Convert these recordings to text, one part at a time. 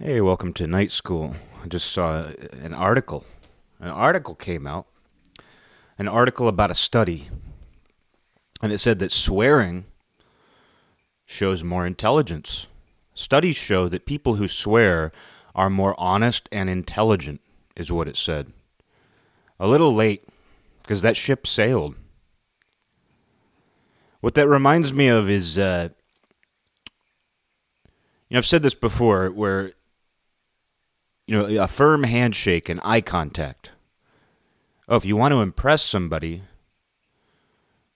Hey, welcome to night school. I just saw an article. An article came out. An article about a study. And it said that swearing shows more intelligence. Studies show that people who swear are more honest and intelligent, is what it said. A little late, because that ship sailed. What that reminds me of is, uh, you know, I've said this before, where you know, a firm handshake and eye contact. Oh, if you want to impress somebody,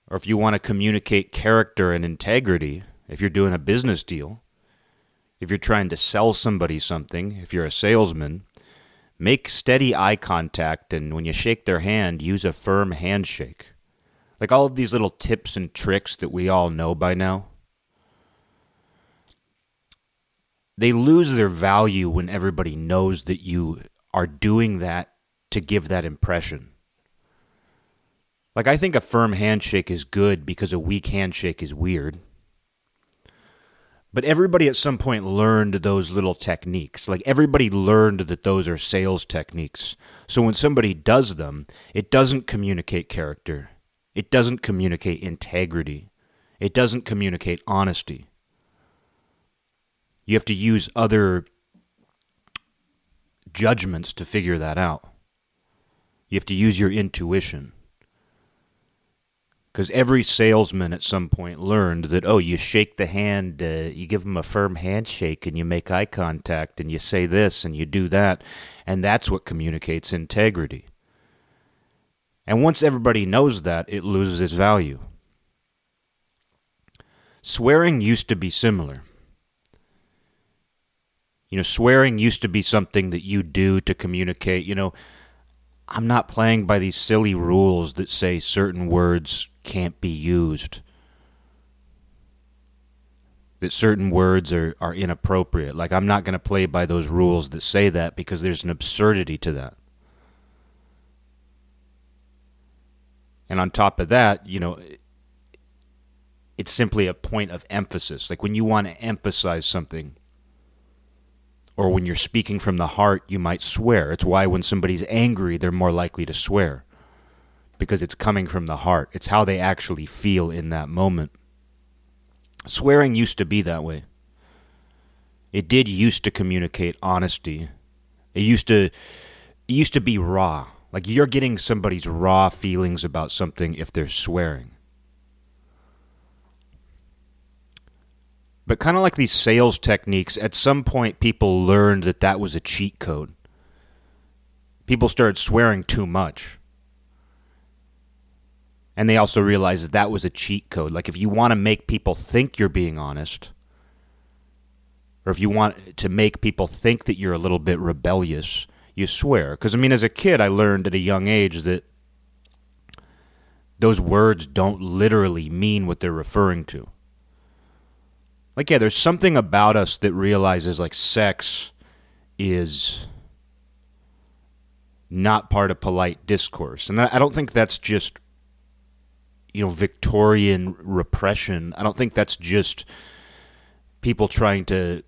or if you want to communicate character and integrity, if you're doing a business deal, if you're trying to sell somebody something, if you're a salesman, make steady eye contact and when you shake their hand, use a firm handshake. Like all of these little tips and tricks that we all know by now. They lose their value when everybody knows that you are doing that to give that impression. Like, I think a firm handshake is good because a weak handshake is weird. But everybody at some point learned those little techniques. Like, everybody learned that those are sales techniques. So when somebody does them, it doesn't communicate character, it doesn't communicate integrity, it doesn't communicate honesty. You have to use other judgments to figure that out. You have to use your intuition. Because every salesman at some point learned that, oh, you shake the hand, uh, you give them a firm handshake, and you make eye contact, and you say this, and you do that. And that's what communicates integrity. And once everybody knows that, it loses its value. Swearing used to be similar. You know, swearing used to be something that you do to communicate. You know, I'm not playing by these silly rules that say certain words can't be used. That certain words are, are inappropriate. Like, I'm not going to play by those rules that say that because there's an absurdity to that. And on top of that, you know, it's simply a point of emphasis. Like when you want to emphasize something, or when you're speaking from the heart, you might swear. It's why when somebody's angry, they're more likely to swear because it's coming from the heart. It's how they actually feel in that moment. Swearing used to be that way. It did used to communicate honesty. It used to it used to be raw. Like you're getting somebody's raw feelings about something if they're swearing. But kind of like these sales techniques, at some point people learned that that was a cheat code. People started swearing too much. And they also realized that that was a cheat code. Like if you want to make people think you're being honest, or if you want to make people think that you're a little bit rebellious, you swear. Because, I mean, as a kid, I learned at a young age that those words don't literally mean what they're referring to like yeah there's something about us that realizes like sex is not part of polite discourse. And i don't think that's just you know victorian repression. I don't think that's just people trying to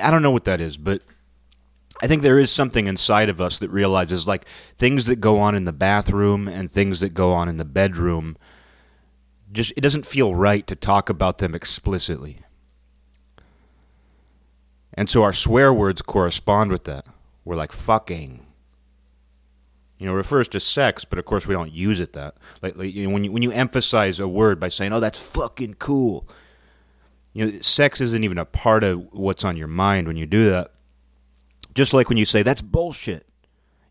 i don't know what that is but I think there is something inside of us that realizes like things that go on in the bathroom and things that go on in the bedroom just it doesn't feel right to talk about them explicitly. And so our swear words correspond with that. We're like fucking. You know, refers to sex, but of course we don't use it that. Like, like you know, when you when you emphasize a word by saying, "Oh, that's fucking cool," you know, sex isn't even a part of what's on your mind when you do that. Just like when you say, "That's bullshit,"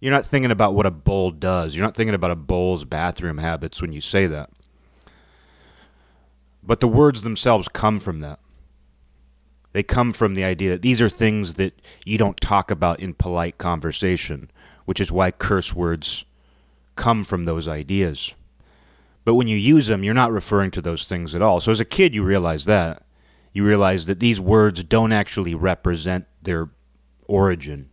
you're not thinking about what a bull does. You're not thinking about a bull's bathroom habits when you say that. But the words themselves come from that. They come from the idea that these are things that you don't talk about in polite conversation, which is why curse words come from those ideas. But when you use them, you're not referring to those things at all. So as a kid, you realize that. You realize that these words don't actually represent their origin.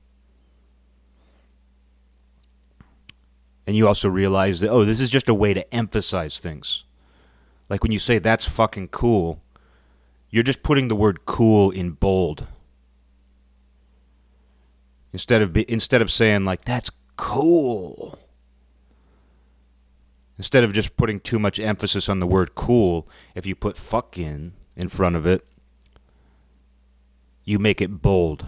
And you also realize that, oh, this is just a way to emphasize things. Like when you say that's fucking cool, you're just putting the word cool in bold. Instead of be, instead of saying like that's cool. Instead of just putting too much emphasis on the word cool, if you put fucking in front of it, you make it bold.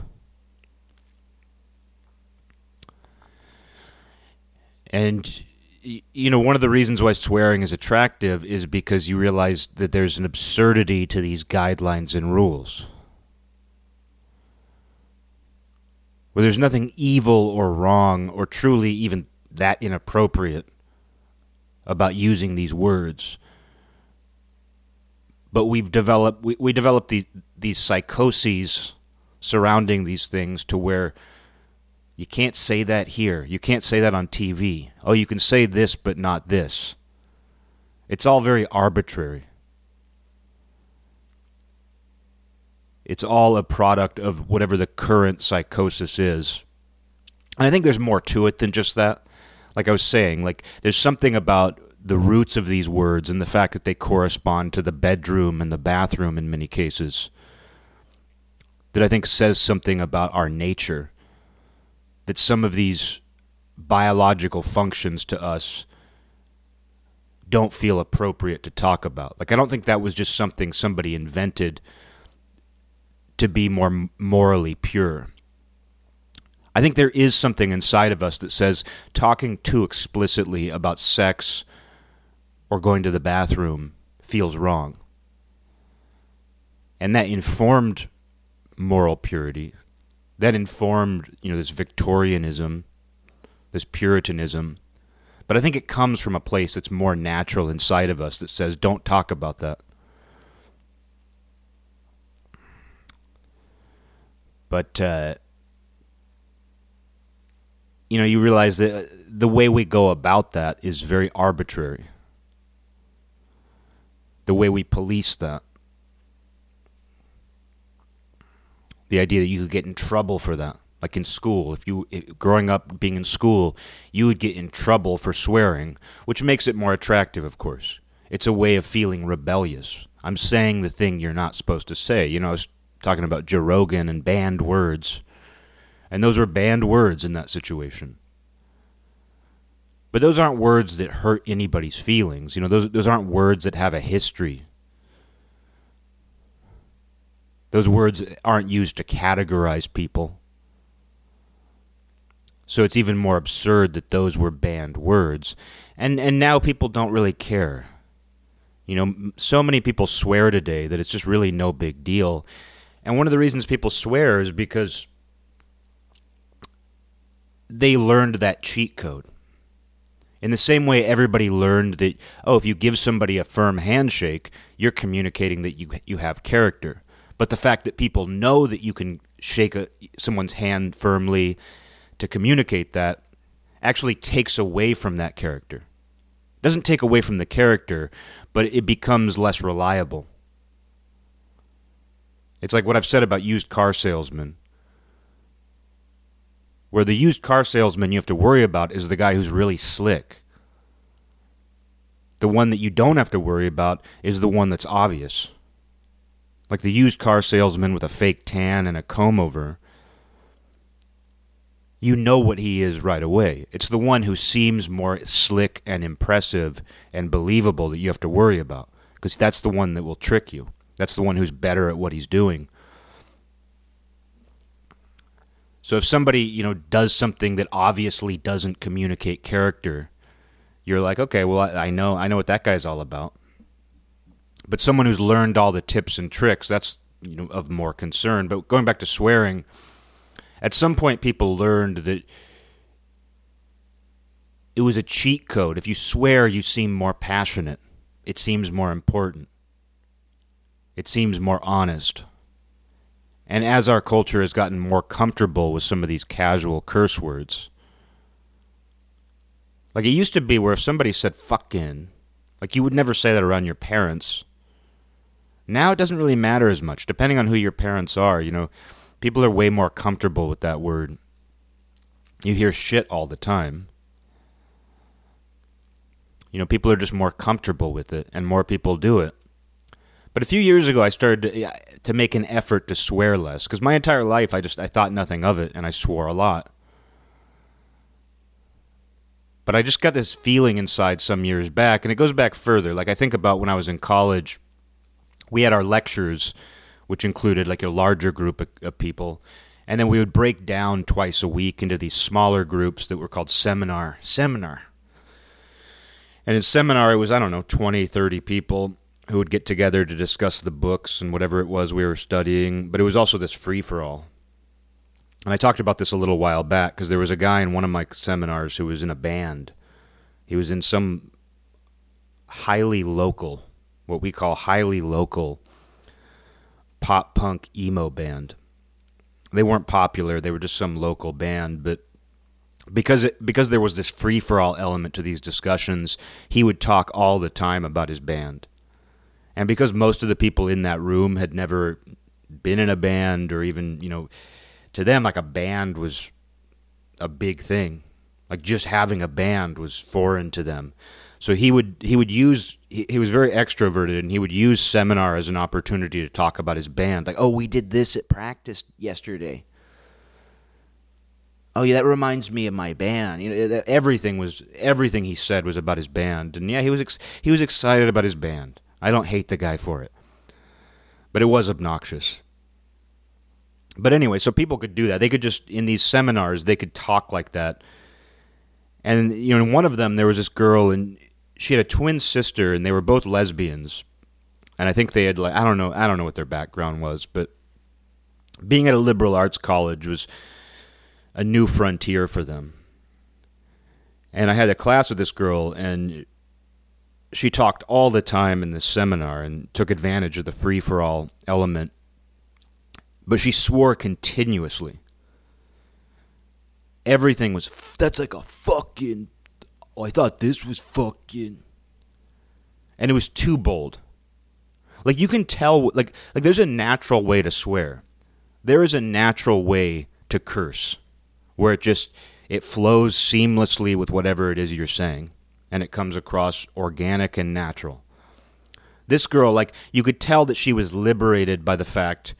And you know, one of the reasons why swearing is attractive is because you realize that there's an absurdity to these guidelines and rules. Where there's nothing evil or wrong or truly even that inappropriate about using these words. But we've developed we, we developed these these psychoses surrounding these things to where you can't say that here. You can't say that on TV. Oh, you can say this, but not this. It's all very arbitrary. It's all a product of whatever the current psychosis is. And I think there's more to it than just that. Like I was saying, like there's something about the roots of these words and the fact that they correspond to the bedroom and the bathroom in many cases that I think says something about our nature that some of these biological functions to us don't feel appropriate to talk about. Like I don't think that was just something somebody invented to be more morally pure. I think there is something inside of us that says talking too explicitly about sex or going to the bathroom feels wrong. And that informed moral purity that informed you know this Victorianism, this Puritanism. But I think it comes from a place that's more natural inside of us that says, don't talk about that. But, uh, you know, you realize that the way we go about that is very arbitrary. The way we police that. The idea that you could get in trouble for that. Like in school if you if, growing up being in school you would get in trouble for swearing which makes it more attractive of course. It's a way of feeling rebellious. I'm saying the thing you're not supposed to say. You know i was talking about joe and banned words. And those are banned words in that situation. But those aren't words that hurt anybody's feelings. You know those those aren't words that have a history those words aren't used to categorize people. So it's even more absurd that those were banned words. And and now people don't really care. You know, so many people swear today that it's just really no big deal. And one of the reasons people swear is because they learned that cheat code. In the same way everybody learned that oh, if you give somebody a firm handshake, you're communicating that you you have character. But the fact that people know that you can shake a, someone's hand firmly to communicate that actually takes away from that character. It doesn't take away from the character, but it becomes less reliable. It's like what I've said about used car salesmen. Where the used car salesman you have to worry about is the guy who's really slick. The one that you don't have to worry about is the one that's obvious like the used car salesman with a fake tan and a comb over, you know what he is right away. It's the one who seems more slick and impressive and believable that you have to worry about because that's the one that will trick you. That's the one who's better at what he's doing. So if somebody, you know, does something that obviously doesn't communicate character, you're like, okay, well, I, I know, I know what that guy's all about. But someone who's learned all the tips and tricks, that's you know of more concern. But going back to swearing, at some point people learned that it was a cheat code. If you swear, you seem more passionate. It seems more important. It seems more honest. And as our culture has gotten more comfortable with some of these casual curse words, like it used to be where if somebody said fucking, like you would never say that around your parents. Now it doesn't really matter as much, depending on who your parents are. You know, people are way more comfortable with that word. You hear shit all the time. You know, people are just more comfortable with it, and more people do it. But a few years ago, I started to, make an effort to swear less because my entire life I just I thought nothing of it and I swore a lot. But I just got this feeling inside some years back, and it goes back further. Like I think about when I was in college, we had our lectures, which included like a larger group of, of people, and then we would break down twice a week into these smaller groups that were called seminar. Seminar. And in seminar, it was, I don't know, 20, 30 people who would get together to discuss the books and whatever it was we were studying. But it was also this free for all. And I talked about this a little while back because there was a guy in one of my seminars who was in a band. He was in some highly local, what we call highly local pop punk emo band. They weren't popular, they were just some local band, but because it, because there was this free for all element to these discussions, he would talk all the time about his band. And because most of the people in that room had never been in a band or even, you know, to them like a band was a big thing. Like just having a band was foreign to them. So he would he would use he, he was very extroverted and he would use seminar as an opportunity to talk about his band. Like, "Oh, we did this at practice yesterday." oh yeah, that reminds me of my band. You know, everything was everything he said was about his band, and yeah, he was ex- he was excited about his band. I don't hate the guy for it, but it was obnoxious. But anyway, so people could do that. They could just in these seminars they could talk like that. And you know, in one of them there was this girl, and she had a twin sister, and they were both lesbians. And I think they had like I don't know I don't know what their background was, but being at a liberal arts college was a new frontier for them. And I had a class with this girl, and she talked all the time in this seminar and took advantage of the free for all element. But she swore continuously. Everything was, that's like a fucking, oh, I thought this was fucking. And it was too bold. Like you can tell, like, like there's a natural way to swear. There is a natural way to curse where it just it flows seamlessly with whatever it is you're saying and it comes across organic and natural. This girl like you could tell that she was liberated by the fact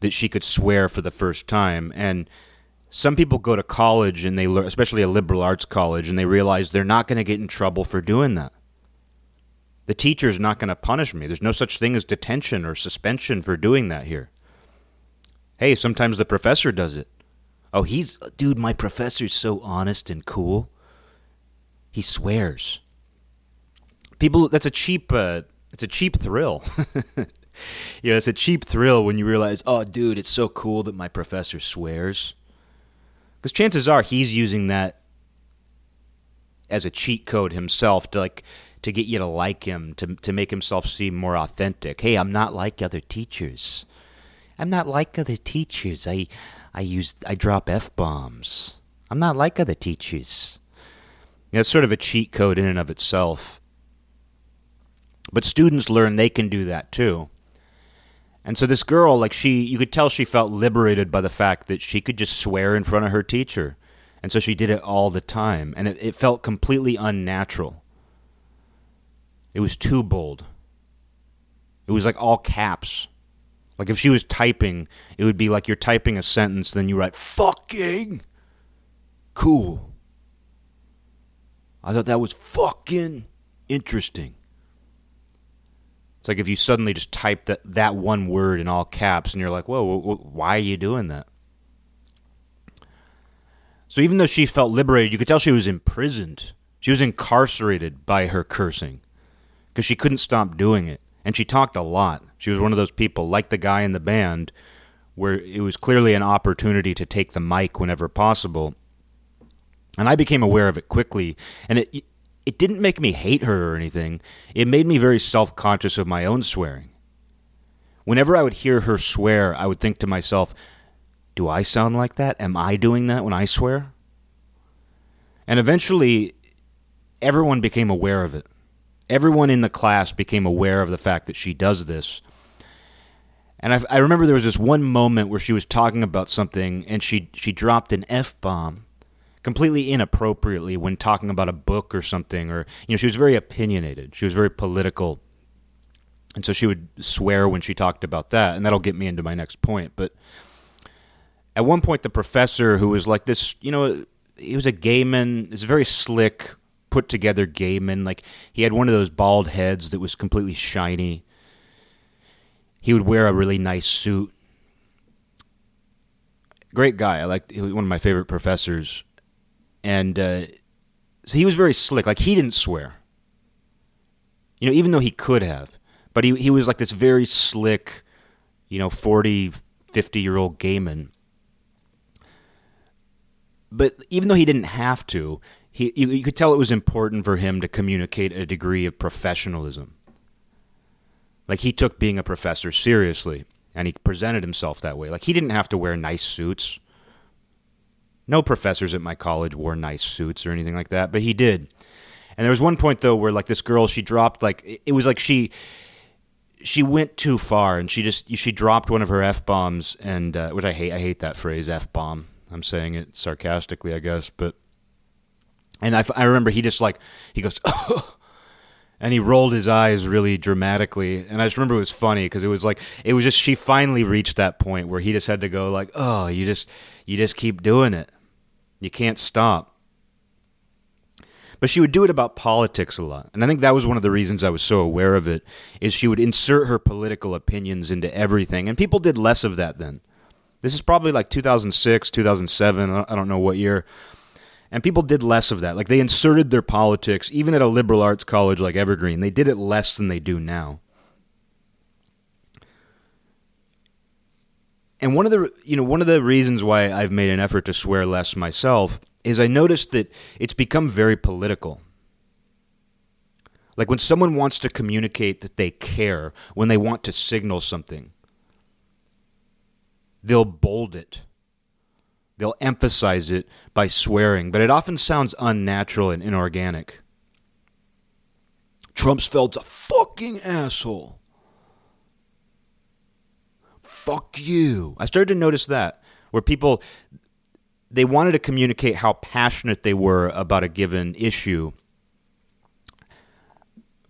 that she could swear for the first time and some people go to college and they learn especially a liberal arts college and they realize they're not going to get in trouble for doing that. The teacher's not going to punish me. There's no such thing as detention or suspension for doing that here. Hey, sometimes the professor does it. Oh, he's dude. My professor's so honest and cool. He swears. People, that's a cheap. Uh, it's a cheap thrill. you know, it's a cheap thrill when you realize, oh, dude, it's so cool that my professor swears. Because chances are he's using that as a cheat code himself to like to get you to like him to to make himself seem more authentic. Hey, I'm not like other teachers. I'm not like other teachers. I I use I drop f bombs. I'm not like other teachers. You know, it's sort of a cheat code in and of itself. But students learn they can do that too. And so this girl, like she, you could tell she felt liberated by the fact that she could just swear in front of her teacher. And so she did it all the time. And it, it felt completely unnatural. It was too bold. It was like all caps. Like if she was typing, it would be like you're typing a sentence, then you write fucking cool. I thought that was fucking interesting. It's like if you suddenly just type that, that one word in all caps and you're like, whoa, why are you doing that? So even though she felt liberated, you could tell she was imprisoned. She was incarcerated by her cursing because she couldn't stop doing it. And she talked a lot. She was one of those people, like the guy in the band, where it was clearly an opportunity to take the mic whenever possible. And I became aware of it quickly, and it it didn't make me hate her or anything. It made me very self-conscious of my own swearing. Whenever I would hear her swear, I would think to myself, "Do I sound like that? Am I doing that when I swear?" And eventually everyone became aware of it everyone in the class became aware of the fact that she does this. And I, I remember there was this one moment where she was talking about something and she, she dropped an F bomb completely inappropriately when talking about a book or something. Or, you know, she was very opinionated, she was very political. And so she would swear when she talked about that, and that'll get me into my next point. But at one point, the professor, who was like this, you know, he was a gay man, is very slick, put together gay man. Like he had one of those bald heads that was completely shiny. He would wear a really nice suit. Great guy. I like he was one of my favorite professors, and uh, so he was very slick. Like he didn't swear. You know, even though he could have, but he he was like this very slick, you know, 40, 50 year old gay man but even though he didn't have to, he you, you, could tell it was important for him to communicate a degree of professionalism. Like he took being a professor seriously, and he presented himself that way. Like he didn't have to wear nice suits. No professors at my college wore nice suits or anything like that, but he did. And there was one point though where like this girl, she dropped like it was like she she went too far, and she just she dropped one of her f bombs, and uh, which I hate. I hate that phrase f bomb I'm saying it sarcastically, I guess, but and I, I remember he just like he goes and he rolled his eyes really dramatically and i just remember it was funny because it was like it was just she finally reached that point where he just had to go like oh you just you just keep doing it you can't stop but she would do it about politics a lot and i think that was one of the reasons i was so aware of it is she would insert her political opinions into everything and people did less of that then this is probably like 2006, 2007. I don't know what year. And people did less of that. Like they inserted their politics, even at a liberal arts college like Evergreen. They did it less than they do now. And one of the you know one of the reasons why I've made an effort to swear less myself is I noticed that it's become very political. Like when someone wants to communicate that they care, when they want to signal something, they'll bold it. They'll emphasize it by swearing, but it often sounds unnatural and inorganic. Rumsfeld's a fucking asshole. Fuck you. I started to notice that where people they wanted to communicate how passionate they were about a given issue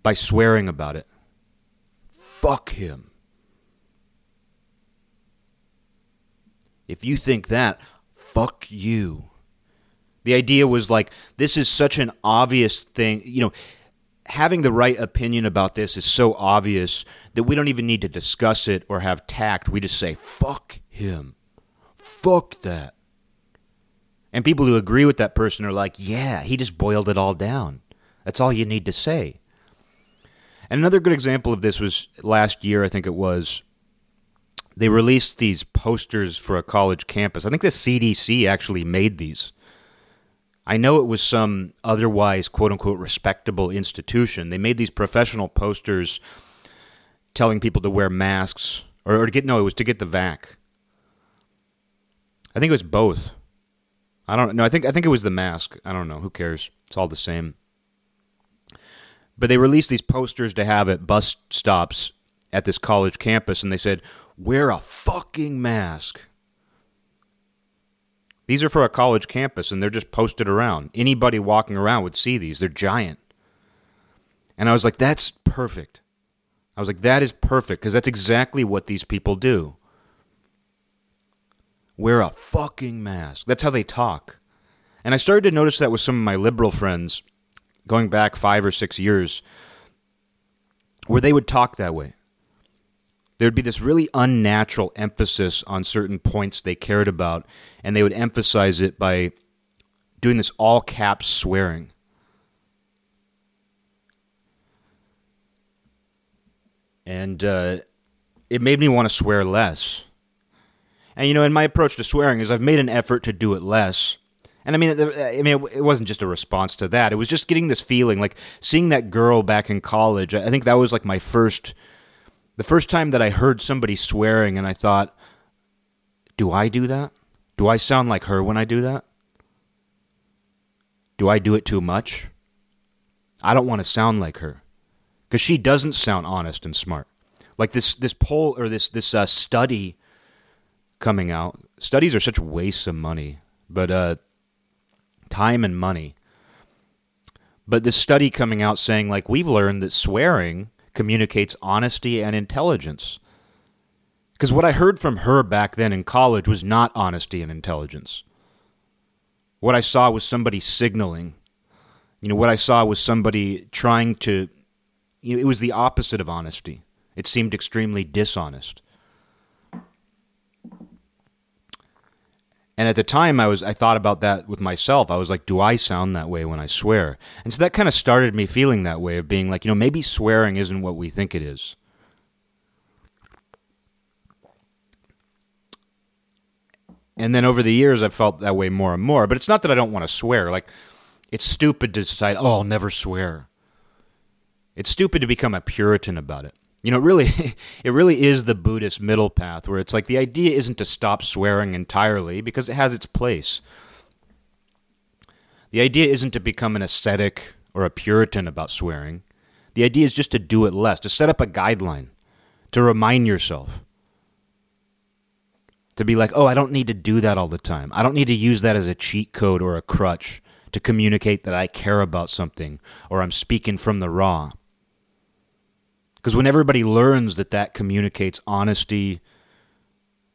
by swearing about it. Fuck him. If you think that, fuck you. The idea was like, this is such an obvious thing. You know, having the right opinion about this is so obvious that we don't even need to discuss it or have tact. We just say, fuck him. Fuck that. And people who agree with that person are like, yeah, he just boiled it all down. That's all you need to say. And another good example of this was last year, I think it was, they released these posters for a college campus. I think the CDC actually made these. I know it was some otherwise quote unquote respectable institution. They made these professional posters telling people to wear masks or, or to get no, it was to get the vac. I think it was both. I don't know. I think I think it was the mask. I don't know. Who cares? It's all the same. But they released these posters to have at bus stops at this college campus, and they said, wear a fucking mask. These are for a college campus and they're just posted around. Anybody walking around would see these. They're giant. And I was like, that's perfect. I was like, that is perfect because that's exactly what these people do. Wear a fucking mask. That's how they talk. And I started to notice that with some of my liberal friends going back five or six years, where they would talk that way there'd be this really unnatural emphasis on certain points they cared about, and they would emphasize it by doing this all caps swearing. And uh, it made me want to swear less. And you know, in my approach to swearing is I've made an effort to do it less. And I mean, I mean, it wasn't just a response to that. It was just getting this feeling, like seeing that girl back in college. I think that was like my first the first time that I heard somebody swearing and I thought, do I do that? Do I sound like her when I do that? Do I do it too much? I don't want to sound like her because she doesn't sound honest and smart. Like this this poll or this this uh, study coming out. Studies are such wastes of money, but uh, time and money. But this study coming out saying like we've learned that swearing communicates honesty and intelligence. Because what I heard from her back then in college was not honesty and intelligence. What I saw was somebody signaling. You know, what I saw was somebody trying to. You know, it was the opposite of honesty. It seemed extremely dishonest. And at the time, I was I thought about that with myself. I was like, do I sound that way when I swear? And so that kind of started me feeling that way of being like, you know, maybe swearing isn't what we think it is. And then over the years, I've felt that way more and more. But it's not that I don't want to swear. Like, it's stupid to decide, oh, I'll never swear. It's stupid to become a Puritan about it. You know, really, it really is the Buddhist middle path where it's like the idea isn't to stop swearing entirely because it has its place. The idea isn't to become an ascetic or a Puritan about swearing. The idea is just to do it less, to set up a guideline, to remind yourself to be like, oh, I don't need to do that all the time. I don't need to use that as a cheat code or a crutch to communicate that I care about something or I'm speaking from the raw. Because when everybody learns that that communicates honesty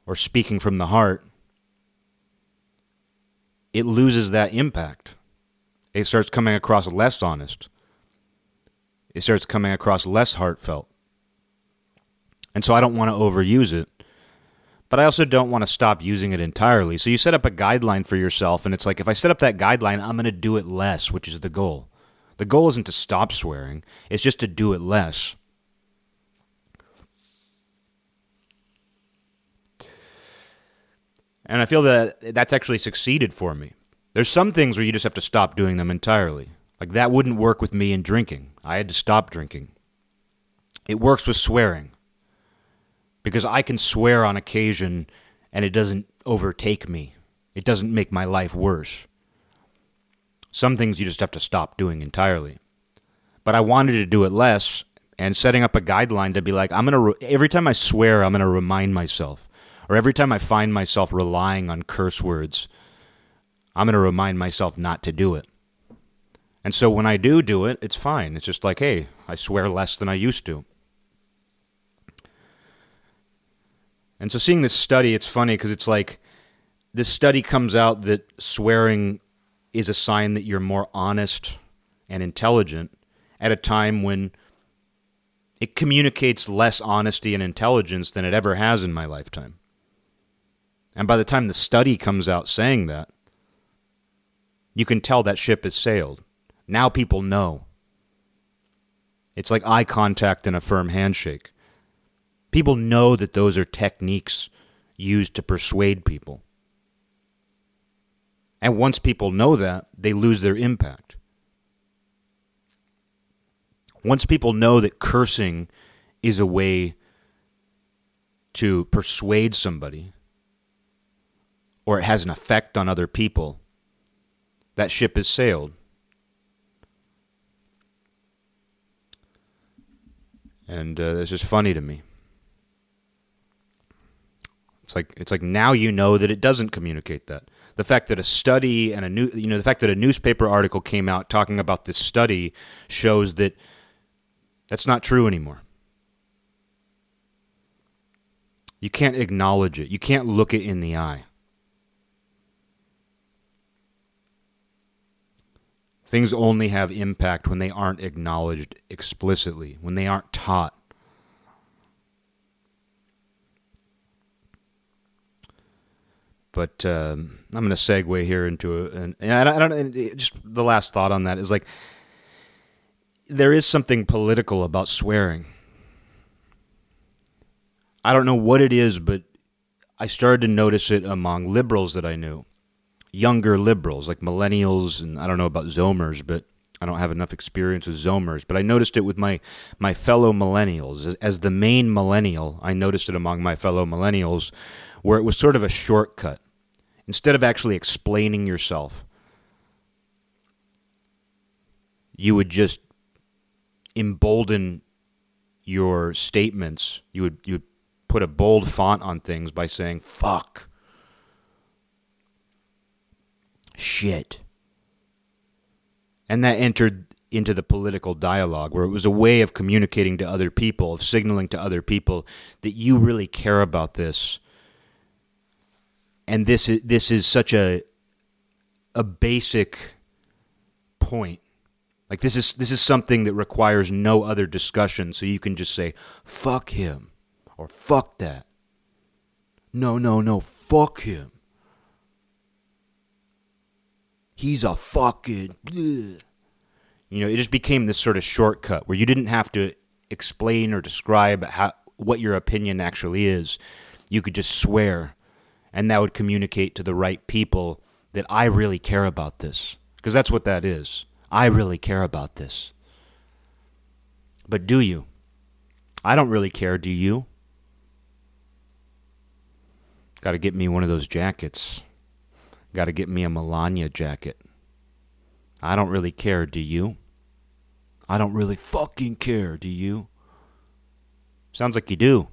or speaking from the heart, it loses that impact. It starts coming across less honest. It starts coming across less heartfelt. And so I don't want to overuse it but I also don't want to stop using it entirely. So you set up a guideline for yourself, and it's like if I set up that guideline, I'm going to do it less, which is the goal. The goal isn't to stop swearing, it's just to do it less. And I feel that that's actually succeeded for me. There's some things where you just have to stop doing them entirely. Like that wouldn't work with me in drinking. I had to stop drinking. It works with swearing because I can swear on occasion and it doesn't overtake me. It doesn't make my life worse. Some things you just have to stop doing entirely. But I wanted to do it less and setting up a guideline to be like I'm going to re- every time I swear I'm going to remind myself or every time I find myself relying on curse words I'm going to remind myself not to do it. And so when I do do it, it's fine. It's just like, hey, I swear less than I used to. And so seeing this study, it's funny because it's like this study comes out that swearing is a sign that you're more honest and intelligent at a time when it communicates less honesty and intelligence than it ever has in my lifetime. And by the time the study comes out saying that, you can tell that ship has sailed. Now people know. It's like eye contact and a firm handshake. People know that those are techniques used to persuade people. And once people know that, they lose their impact. Once people know that cursing is a way to persuade somebody or it has an effect on other people, that ship has sailed. And uh, it's just funny to me. It's like it's like now you know that it doesn't communicate that. The fact that a study and a new you know the fact that a newspaper article came out talking about this study shows that that's not true anymore. You can't acknowledge it. You can't look it in the eye. Things only have impact when they aren't acknowledged explicitly, when they aren't taught. But um, I'm going to segue here into a, and, and I don't, I just the last thought on that is like there is something political about swearing. I don't know what it is, but I started to notice it among liberals that I knew, younger liberals like millennials, and I don't know about Zoomers, but I don't have enough experience with Zoomers. But I noticed it with my my fellow millennials. As, as the main millennial, I noticed it among my fellow millennials, where it was sort of a shortcut instead of actually explaining yourself, you would just embolden your statements. You would you would put a bold font on things by saying fuck. Shit. And that entered into the political dialogue, where it was a way of communicating to other people, of signaling to other people that you really care about this. And this is this is such a a basic point. Like this is this is something that requires no other discussion, so you can just say "fuck him" or "fuck that." No, no, no, fuck him. He's a fucking. Bleh. You know, it just became this sort of shortcut where you didn't have to explain or describe how what your opinion actually is. You could just swear, and that would communicate to the right people that I really care about this. Because that's what that is. I really care about this. But do you? I don't really care, do you? Got to get me one of those jackets. Got to get me a Melania jacket. I don't really care, do you? I don't really fucking care, do you? Sounds like you do.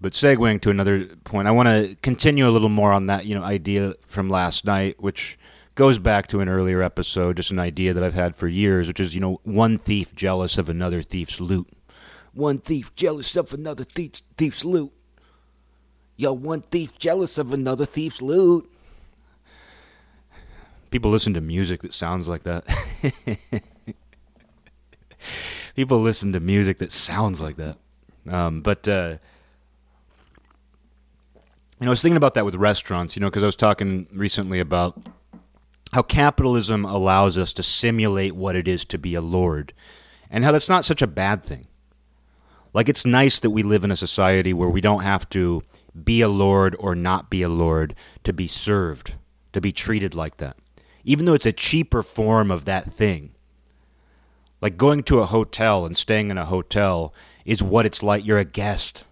But segueing to another point, I want to continue a little more on that, you know, idea from last night, which goes back to an earlier episode, just an idea that I've had for years, which is, you know, one thief jealous of another thief's loot. One thief jealous of another thief's, thief's loot. Yo, one thief jealous of another thief's loot. People listen to music that sounds like that. People listen to music that sounds like that. Um, but, uh, you know, I was thinking about that with restaurants, you know, because I was talking recently about how capitalism allows us to simulate what it is to be a lord and how that's not such a bad thing. Like, it's nice that we live in a society where we don't have to be a lord or not be a lord to be served, to be treated like that. Even though it's a cheaper form of that thing. Like going to a hotel and staying in a hotel is what it's like. You're a guest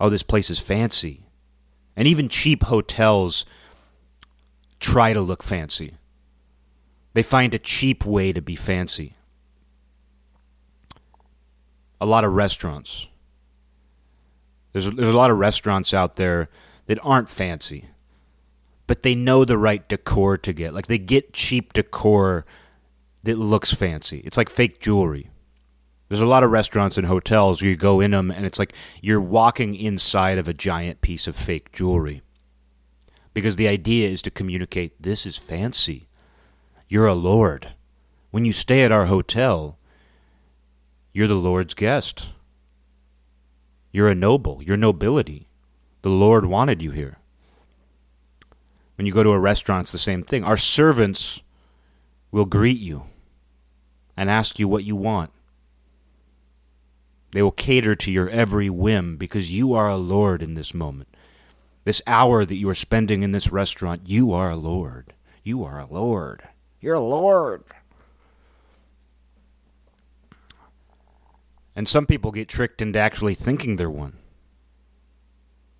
oh, this place is fancy. And even cheap hotels try to look fancy. They find a cheap way to be fancy. A lot of restaurants. There's, there's a lot of restaurants out there that aren't fancy, but they know the right decor to get. Like they get cheap decor that looks fancy. It's like fake jewelry. There's a lot of restaurants and hotels where you go in them and it's like you're walking inside of a giant piece of fake jewelry. Because the idea is to communicate this is fancy. You're a lord. When you stay at our hotel, you're the Lord's guest. You're a noble. You're nobility. The Lord wanted you here. When you go to a restaurant, it's the same thing. Our servants will greet you and ask you what you want. They will cater to your every whim because you are a Lord in this moment. This hour that you are spending in this restaurant, you are a Lord. You are a Lord. You're a Lord. And some people get tricked into actually thinking they're one.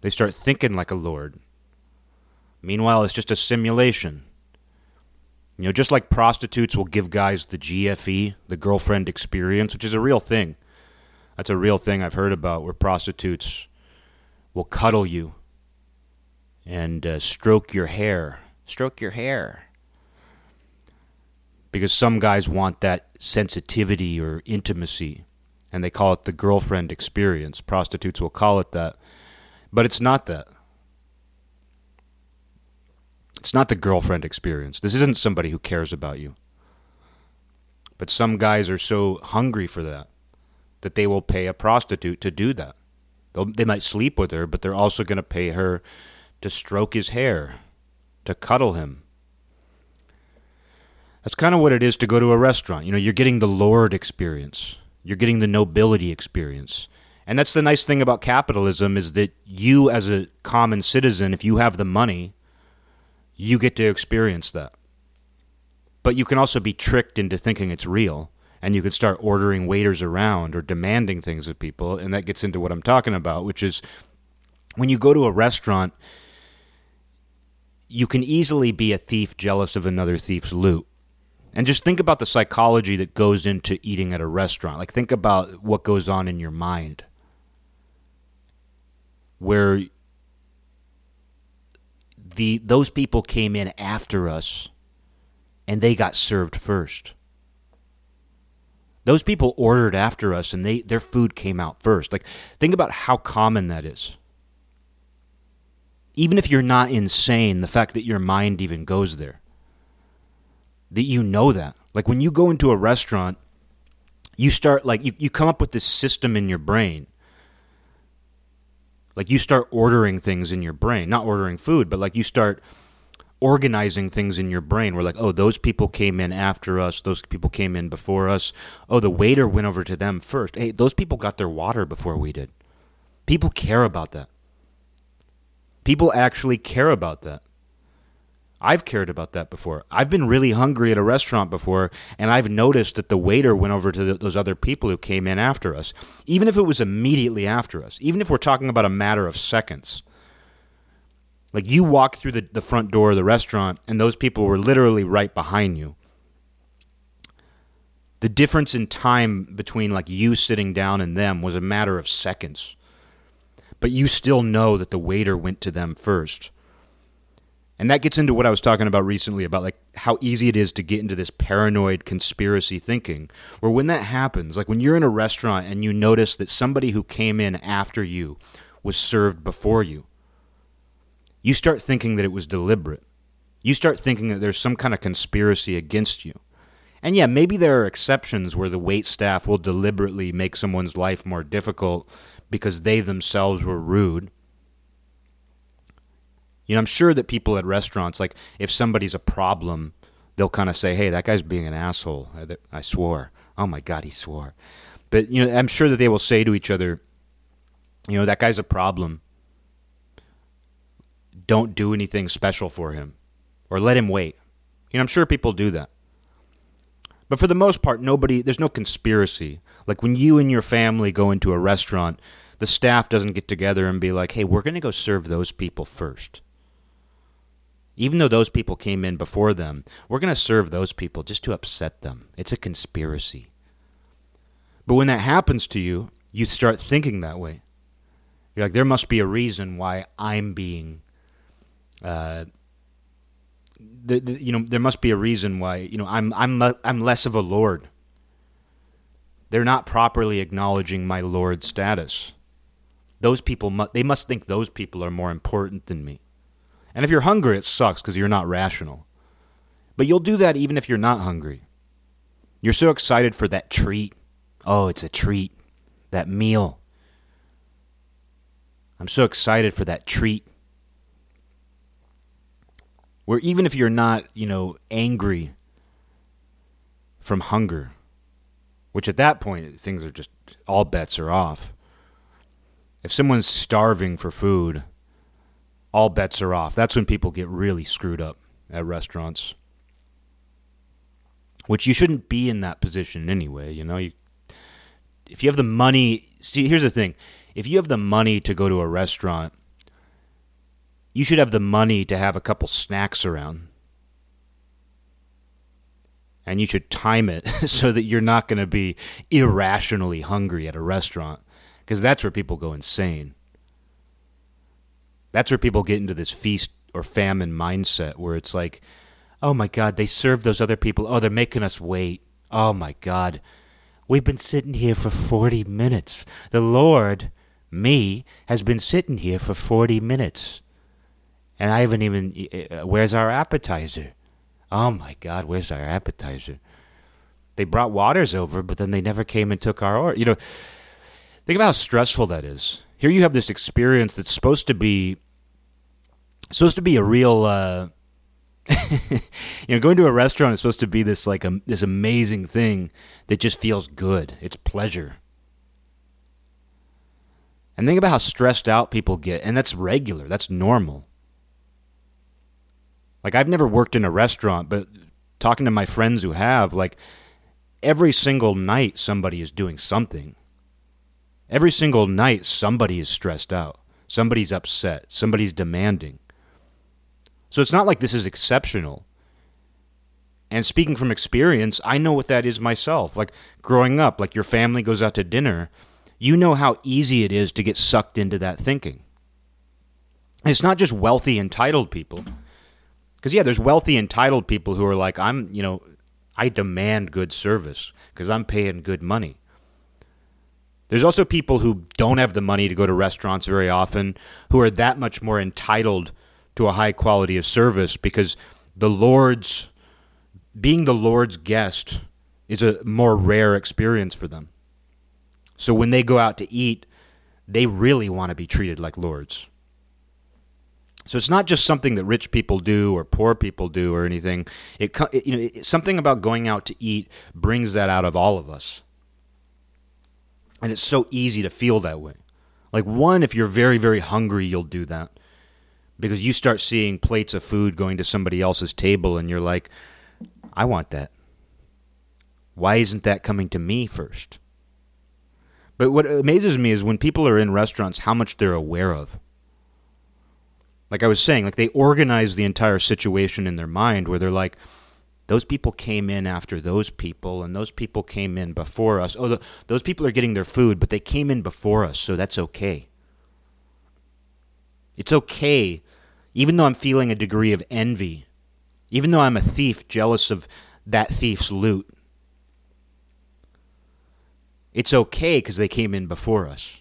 They start thinking like a Lord. Meanwhile, it's just a simulation. You know, just like prostitutes will give guys the GFE, the girlfriend experience, which is a real thing. That's a real thing I've heard about where prostitutes will cuddle you and uh, stroke your hair. Stroke your hair. Because some guys want that sensitivity or intimacy, and they call it the girlfriend experience. Prostitutes will call it that. But it's not that. It's not the girlfriend experience. This isn't somebody who cares about you. But some guys are so hungry for that that they will pay a prostitute to do that. They'll, they might sleep with her, but they're also going to pay her to stroke his hair, to cuddle him. That's kind of what it is to go to a restaurant. You know, you're getting the Lord experience. You're getting the nobility experience. And that's the nice thing about capitalism is that you as a common citizen, if you have the money, you get to experience that. But you can also be tricked into thinking it's real and you could start ordering waiters around or demanding things of people and that gets into what I'm talking about which is when you go to a restaurant you can easily be a thief jealous of another thief's loot and just think about the psychology that goes into eating at a restaurant like think about what goes on in your mind where the those people came in after us and they got served first. Those people ordered after us and they their food came out first. Like think about how common that is. Even if you're not insane, the fact that your mind even goes there. That you know that. Like when you go into a restaurant, you start like you, you come up with this system in your brain like you start ordering things in your brain, not ordering food, but like you start organizing things in your brain. We're like, oh, those people came in after us. Those people came in before us. Oh, the waiter went over to them first. Hey, those people got their water before we did. People care about that. People actually care about that. I've cared about that before. I've been really hungry at a restaurant before, and I've noticed that the waiter went over to the, those other people who came in after us, even if it was immediately after us, even if we're talking about a matter of seconds. Like you walk through the, the front door of the restaurant, and those people were literally right behind you. The difference in time between like you sitting down and them was a matter of seconds. But you still know that the waiter went to them first and that gets into what I was talking about recently about like how easy it is to get into this paranoid conspiracy thinking. Where when that happens, like when you're in a restaurant and you notice that somebody who came in after you was served before you, you start thinking that it was deliberate. You start thinking that there's some kind of conspiracy against you. And yeah, maybe there are exceptions where the wait staff will deliberately make someone's life more difficult because they themselves were rude you know, I'm sure that people at restaurants, like if somebody's a problem, they'll kind of say, "Hey, that guy's being an asshole." I swore. Oh my god, he swore. But you know, I'm sure that they will say to each other, "You know, that guy's a problem. Don't do anything special for him, or let him wait." You know, I'm sure people do that. But for the most part, nobody. There's no conspiracy. Like when you and your family go into a restaurant, the staff doesn't get together and be like, "Hey, we're going to go serve those people first even though those people came in before them, we're going to serve those people just to upset them. It's a conspiracy. But when that happens to you, you start thinking that way. You're like, there must be a reason why I'm being, uh, the, the, you know, there must be a reason why you know I'm I'm I'm less of a lord. They're not properly acknowledging my lord status. Those people, mu- they must think those people are more important than me. And if you're hungry, it sucks because you're not rational. But you'll do that even if you're not hungry. You're so excited for that treat. Oh, it's a treat. That meal. I'm so excited for that treat. Where even if you're not, you know, angry from hunger, which at that point things are just all bets are off. If someone's starving for food, all bets are off. That's when people get really screwed up at restaurants. Which you shouldn't be in that position anyway, you know, you if you have the money, see here's the thing. If you have the money to go to a restaurant, you should have the money to have a couple snacks around. And you should time it so that you're not going to be irrationally hungry at a restaurant because that's where people go insane. That's where people get into this feast or famine mindset where it's like, oh my God, they serve those other people. Oh, they're making us wait. Oh my God. We've been sitting here for 40 minutes. The Lord, me, has been sitting here for 40 minutes. And I haven't even. Uh, where's our appetizer? Oh my God, where's our appetizer? They brought waters over, but then they never came and took our order. You know, think about how stressful that is. Here you have this experience that's supposed to be supposed to be a real uh, you know going to a restaurant is supposed to be this like a, this amazing thing that just feels good. It's pleasure. And think about how stressed out people get and that's regular. That's normal. Like i've never worked in a restaurant but talking to my friends who have like every single night somebody is doing something. Every single night somebody is stressed out. Somebody's upset. Somebody's demanding so it's not like this is exceptional. And speaking from experience, I know what that is myself. Like growing up, like your family goes out to dinner, you know how easy it is to get sucked into that thinking. it's not just wealthy, entitled people. Because, yeah, there's wealthy, entitled people who are like, I'm, you know, I demand good service because I'm paying good money. There's also people who don't have the money to go to restaurants very often who are that much more entitled to a high quality of service because the Lord's being the Lord's guest is a more rare experience for them. So when they go out to eat, they really want to be treated like lords. So it's not just something that rich people do or poor people do or anything. It, you know, it, something about going out to eat brings that out of all of us. And it's so easy to feel that way. Like one if you're very very hungry, you'll do that. Because you start seeing plates of food going to somebody else's table and you're like, I want that. Why isn't that coming to me first? But what amazes me is when people are in restaurants how much they're aware of like I was saying, like they organize the entire situation in their mind where they're like, those people came in after those people, and those people came in before us. Oh, the, those people are getting their food, but they came in before us, so that's okay. It's okay, even though I'm feeling a degree of envy, even though I'm a thief jealous of that thief's loot. It's okay because they came in before us.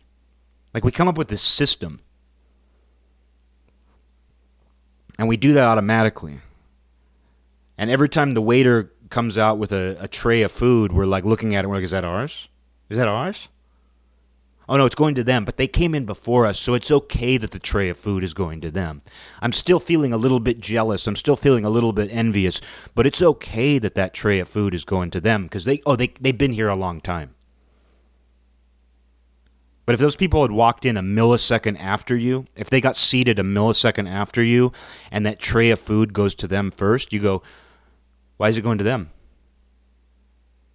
Like we come up with this system And we do that automatically. And every time the waiter comes out with a, a tray of food, we're like looking at it, we're like, is that ours? Is that ours? Oh no, it's going to them, but they came in before us, so it's okay that the tray of food is going to them. I'm still feeling a little bit jealous. I'm still feeling a little bit envious, but it's okay that that tray of food is going to them because they oh they they've been here a long time. But if those people had walked in a millisecond after you, if they got seated a millisecond after you, and that tray of food goes to them first, you go, why is it going to them?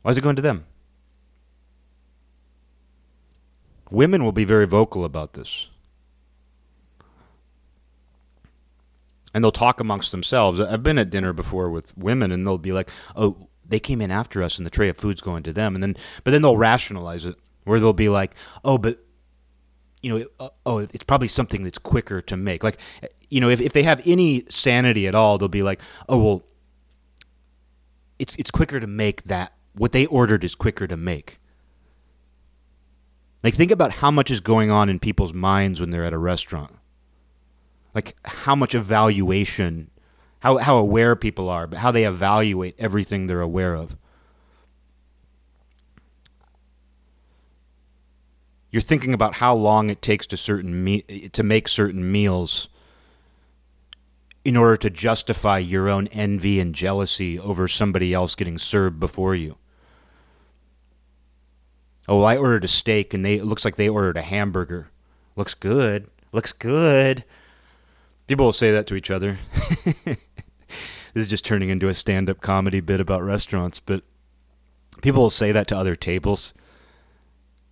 Why is it going to them? Women will be very vocal about this. And they'll talk amongst themselves. I've been at dinner before with women, and they'll be like, oh, they came in after us, and the tray of food's going to them. And then, but then they'll rationalize it where they'll be like, "Oh, but you know, uh, oh, it's probably something that's quicker to make." Like, you know, if if they have any sanity at all, they'll be like, "Oh, well, it's it's quicker to make that what they ordered is quicker to make." Like, think about how much is going on in people's minds when they're at a restaurant. Like, how much evaluation, how how aware people are, but how they evaluate everything they're aware of. you're thinking about how long it takes to certain me- to make certain meals in order to justify your own envy and jealousy over somebody else getting served before you. Oh, well, I ordered a steak and they it looks like they ordered a hamburger. Looks good. Looks good. People will say that to each other. this is just turning into a stand-up comedy bit about restaurants, but people will say that to other tables.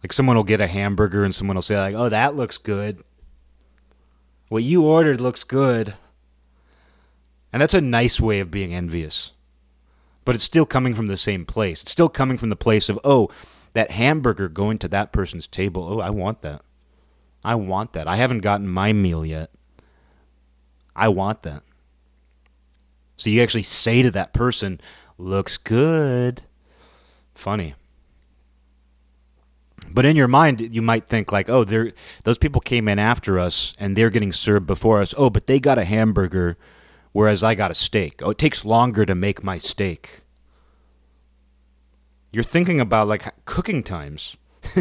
Like someone will get a hamburger and someone will say like, "Oh, that looks good." What you ordered looks good. And that's a nice way of being envious. But it's still coming from the same place. It's still coming from the place of, "Oh, that hamburger going to that person's table. Oh, I want that. I want that. I haven't gotten my meal yet. I want that." So you actually say to that person, "Looks good." Funny. But in your mind, you might think like, "Oh, they're those people came in after us, and they're getting served before us. Oh, but they got a hamburger, whereas I got a steak. Oh, it takes longer to make my steak." You're thinking about like cooking times.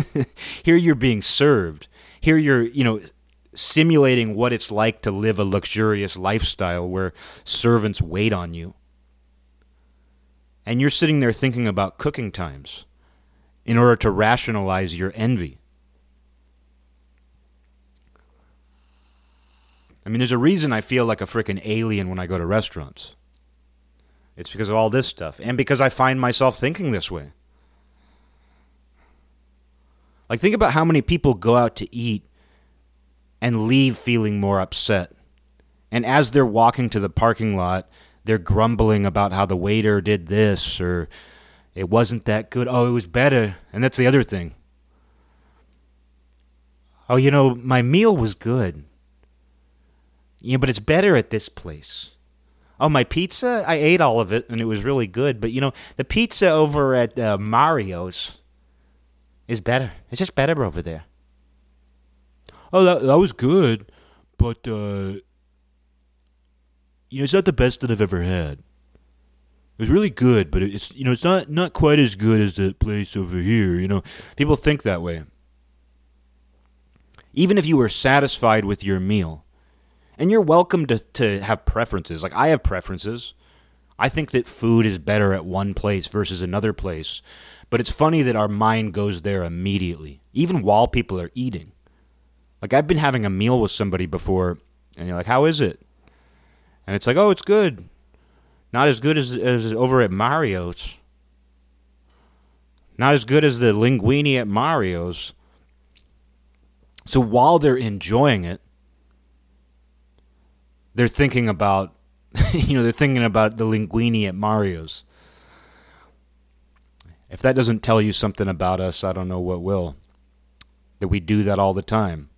Here you're being served. Here you're, you know, simulating what it's like to live a luxurious lifestyle where servants wait on you. And you're sitting there thinking about cooking times in order to rationalize your envy. I mean, there's a reason I feel like a freaking alien when I go to restaurants. It's because of all this stuff, and because I find myself thinking this way. Like, think about how many people go out to eat and leave feeling more upset. And as they're walking to the parking lot, they're grumbling about how the waiter did this or it wasn't that good. Oh, it was better. And that's the other thing. Oh, you know, my meal was good. Yeah, but it's better at this place. Oh, my pizza! I ate all of it and it was really good. But you know, the pizza over at uh, Mario's is better. It's just better over there. Oh, that that was good, but uh, you know, it's not the best that I've ever had. It was really good, but it's you know, it's not not quite as good as the place over here. You know, people think that way. Even if you were satisfied with your meal, and you're welcome to, to have preferences. Like I have preferences. I think that food is better at one place versus another place. But it's funny that our mind goes there immediately, even while people are eating. Like I've been having a meal with somebody before, and you're like, "How is it?" And it's like, "Oh, it's good. Not as good as, as over at Mario's. Not as good as the linguine at Mario's." So while they're enjoying it, they're thinking about you know they're thinking about the linguini at Mario's. If that doesn't tell you something about us, I don't know what will. That we do that all the time.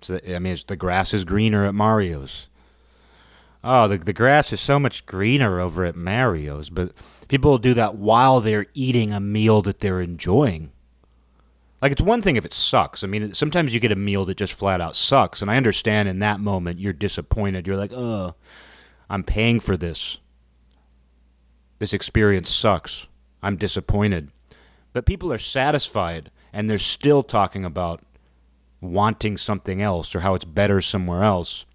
So, I mean, the grass is greener at Mario's. Oh, the the grass is so much greener over at Mario's, but people do that while they're eating a meal that they're enjoying. Like it's one thing if it sucks. I mean, sometimes you get a meal that just flat out sucks, and I understand in that moment you're disappointed. You're like, "Oh, I'm paying for this. This experience sucks. I'm disappointed." But people are satisfied and they're still talking about wanting something else or how it's better somewhere else.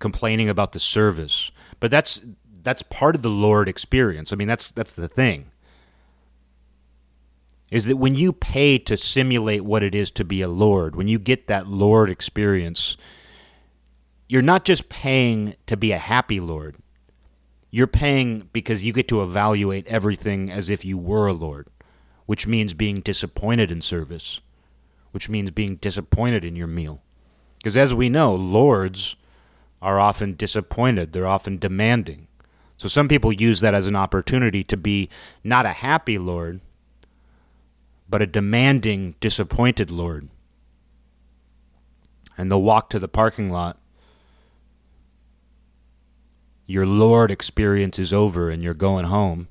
Complaining about the service. But that's that's part of the Lord experience. I mean, that's that's the thing is that when you pay to simulate what it is to be a Lord, when you get that Lord experience, you're not just paying to be a happy Lord. You're paying because you get to evaluate everything as if you were a Lord, which means being disappointed in service, which means being disappointed in your meal. Because as we know, Lords are often disappointed, they're often demanding. So some people use that as an opportunity to be not a happy Lord, but a demanding, disappointed Lord. And they'll walk to the parking lot. Your Lord experience is over and you're going home.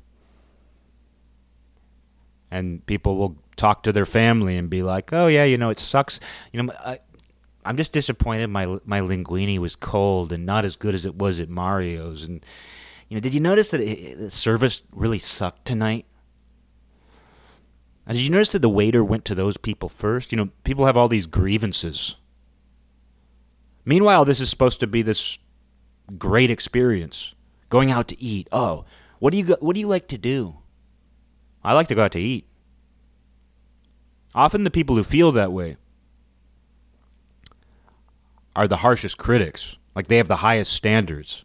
And people will talk to their family and be like, "Oh yeah, you know it sucks. You know, I, I'm just disappointed. My my linguine was cold and not as good as it was at Mario's. And you know, did you notice that it, the service really sucked tonight? Did you notice that the waiter went to those people first? You know, people have all these grievances. Meanwhile, this is supposed to be this great experience. Going out to eat. Oh, what do you what do you like to do? I like to go out to eat. Often the people who feel that way are the harshest critics. Like they have the highest standards.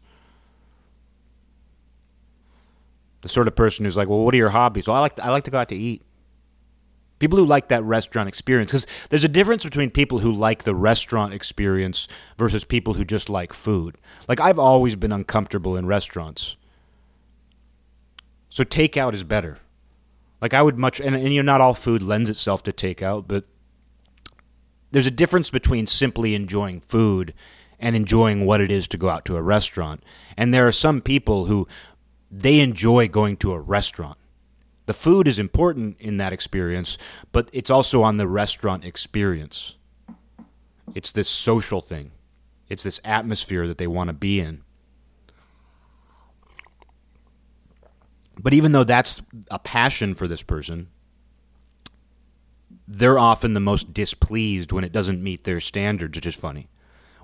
The sort of person who's like, "Well, what are your hobbies?" Well, I like I like to go out to eat. People who like that restaurant experience. Because there's a difference between people who like the restaurant experience versus people who just like food. Like, I've always been uncomfortable in restaurants. So, takeout is better. Like, I would much, and, and you know, not all food lends itself to takeout, but there's a difference between simply enjoying food and enjoying what it is to go out to a restaurant. And there are some people who they enjoy going to a restaurant. The food is important in that experience, but it's also on the restaurant experience. It's this social thing, it's this atmosphere that they want to be in. But even though that's a passion for this person, they're often the most displeased when it doesn't meet their standards, which is funny.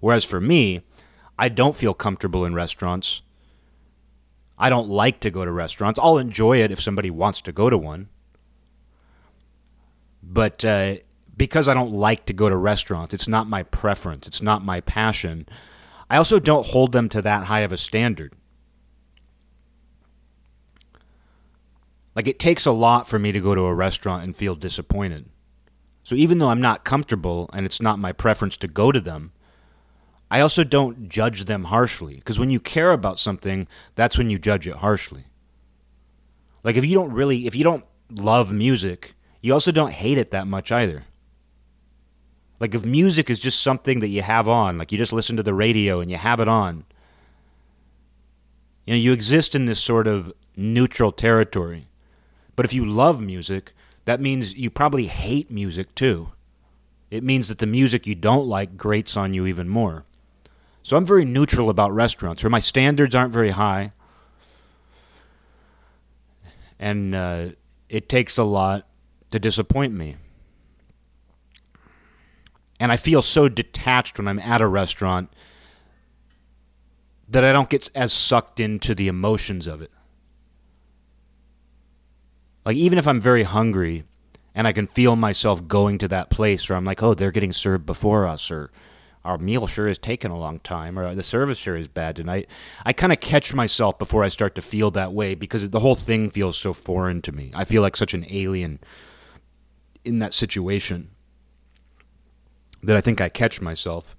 Whereas for me, I don't feel comfortable in restaurants I don't like to go to restaurants. I'll enjoy it if somebody wants to go to one. But uh, because I don't like to go to restaurants, it's not my preference, it's not my passion. I also don't hold them to that high of a standard. Like, it takes a lot for me to go to a restaurant and feel disappointed. So, even though I'm not comfortable and it's not my preference to go to them, I also don't judge them harshly because when you care about something, that's when you judge it harshly. Like if you don't really, if you don't love music, you also don't hate it that much either. Like if music is just something that you have on, like you just listen to the radio and you have it on. You know, you exist in this sort of neutral territory. But if you love music, that means you probably hate music too. It means that the music you don't like grates on you even more. So I'm very neutral about restaurants, or my standards aren't very high. And uh, it takes a lot to disappoint me. And I feel so detached when I'm at a restaurant that I don't get as sucked into the emotions of it. Like, even if I'm very hungry and I can feel myself going to that place or I'm like, oh, they're getting served before us, or our meal sure is taking a long time, or the service sure is bad tonight. I kind of catch myself before I start to feel that way because the whole thing feels so foreign to me. I feel like such an alien in that situation that I think I catch myself.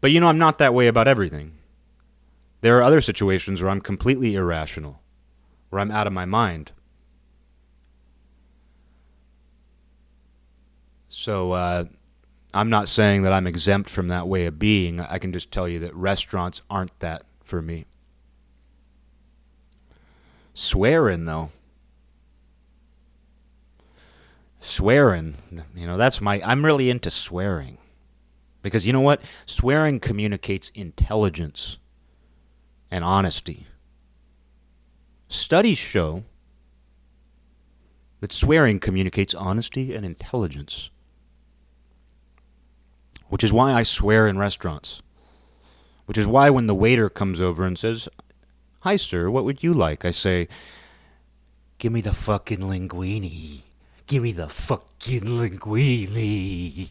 But you know, I'm not that way about everything. There are other situations where I'm completely irrational, where I'm out of my mind. So, uh, I'm not saying that I'm exempt from that way of being. I can just tell you that restaurants aren't that for me. Swearing, though. Swearing, you know, that's my. I'm really into swearing. Because you know what? Swearing communicates intelligence and honesty. Studies show that swearing communicates honesty and intelligence which is why I swear in restaurants. Which is why when the waiter comes over and says, Hi, sir, what would you like? I say, Give me the fucking linguine. Give me the fucking linguine.